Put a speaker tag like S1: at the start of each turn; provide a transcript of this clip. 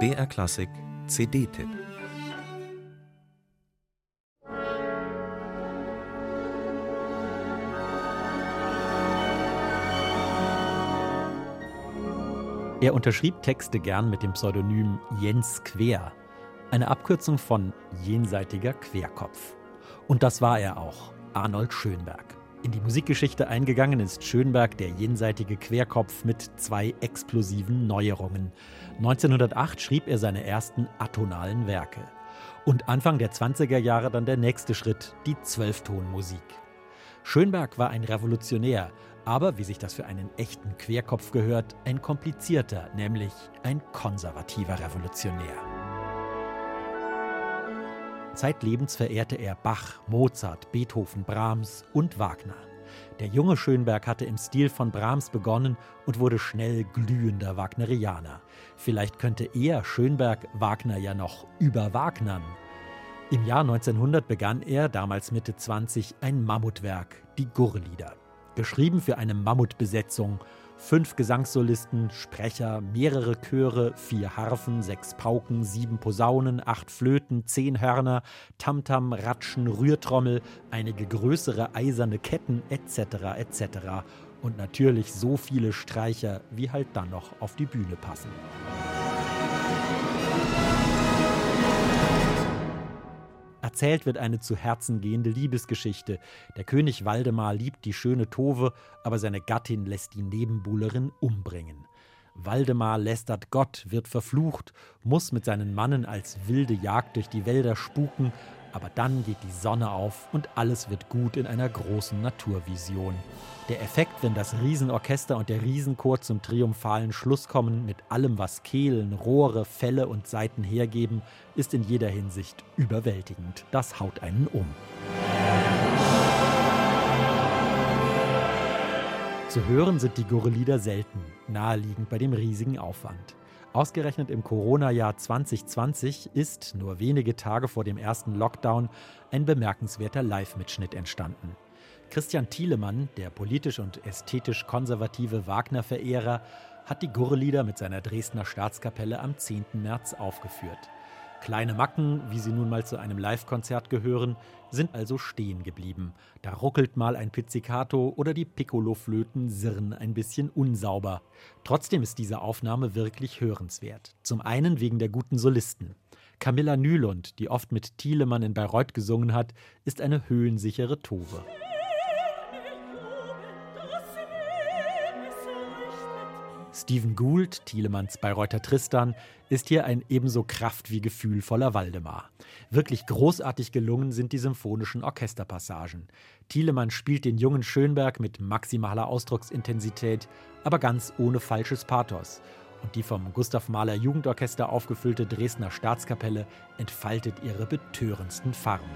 S1: BR Klassik CD-Tipp
S2: Er unterschrieb Texte gern mit dem Pseudonym Jens Quer, eine Abkürzung von jenseitiger Querkopf. Und das war er auch, Arnold Schönberg. In die Musikgeschichte eingegangen ist Schönberg der jenseitige Querkopf mit zwei explosiven Neuerungen. 1908 schrieb er seine ersten atonalen Werke. Und Anfang der 20er Jahre dann der nächste Schritt, die Zwölftonmusik. Schönberg war ein Revolutionär, aber wie sich das für einen echten Querkopf gehört, ein komplizierter, nämlich ein konservativer Revolutionär. Zeitlebens verehrte er Bach, Mozart, Beethoven, Brahms und Wagner. Der junge Schönberg hatte im Stil von Brahms begonnen und wurde schnell glühender Wagnerianer. Vielleicht könnte er, Schönberg, Wagner ja noch überwagnern. Im Jahr 1900 begann er, damals Mitte 20, ein Mammutwerk, die Gurrlieder. Geschrieben für eine Mammutbesetzung. Fünf Gesangssolisten, Sprecher, mehrere Chöre, vier Harfen, sechs Pauken, sieben Posaunen, acht Flöten, zehn Hörner, Tamtam, Ratschen, Rührtrommel, einige größere eiserne Ketten etc. etc. Und natürlich so viele Streicher, wie halt dann noch auf die Bühne passen. Erzählt wird eine zu Herzen gehende Liebesgeschichte. Der König Waldemar liebt die schöne Tove, aber seine Gattin lässt die Nebenbuhlerin umbringen. Waldemar lästert Gott, wird verflucht, muss mit seinen Mannen als wilde Jagd durch die Wälder spuken, aber dann geht die Sonne auf und alles wird gut in einer großen Naturvision. Der Effekt, wenn das Riesenorchester und der Riesenchor zum triumphalen Schluss kommen, mit allem, was Kehlen, Rohre, Felle und Saiten hergeben, ist in jeder Hinsicht überwältigend. Das haut einen um. Zu hören sind die Gurrelieder selten, naheliegend bei dem riesigen Aufwand. Ausgerechnet im Corona-Jahr 2020 ist, nur wenige Tage vor dem ersten Lockdown, ein bemerkenswerter Live-Mitschnitt entstanden. Christian Thielemann, der politisch und ästhetisch konservative Wagner-Verehrer, hat die Gurrelieder mit seiner Dresdner Staatskapelle am 10. März aufgeführt. Kleine Macken, wie sie nun mal zu einem Live-Konzert gehören, sind also stehen geblieben. Da ruckelt mal ein Pizzicato oder die Piccolo-Flöten sirren ein bisschen unsauber. Trotzdem ist diese Aufnahme wirklich hörenswert. Zum einen wegen der guten Solisten. Camilla Nylund, die oft mit Thielemann in Bayreuth gesungen hat, ist eine höhensichere Tove. Stephen Gould, Thielemanns Bayreuther Tristan, ist hier ein ebenso kraft- wie gefühlvoller Waldemar. Wirklich großartig gelungen sind die symphonischen Orchesterpassagen. Thielemann spielt den jungen Schönberg mit maximaler Ausdrucksintensität, aber ganz ohne falsches Pathos. Und die vom Gustav Mahler Jugendorchester aufgefüllte Dresdner Staatskapelle entfaltet ihre betörendsten Farben.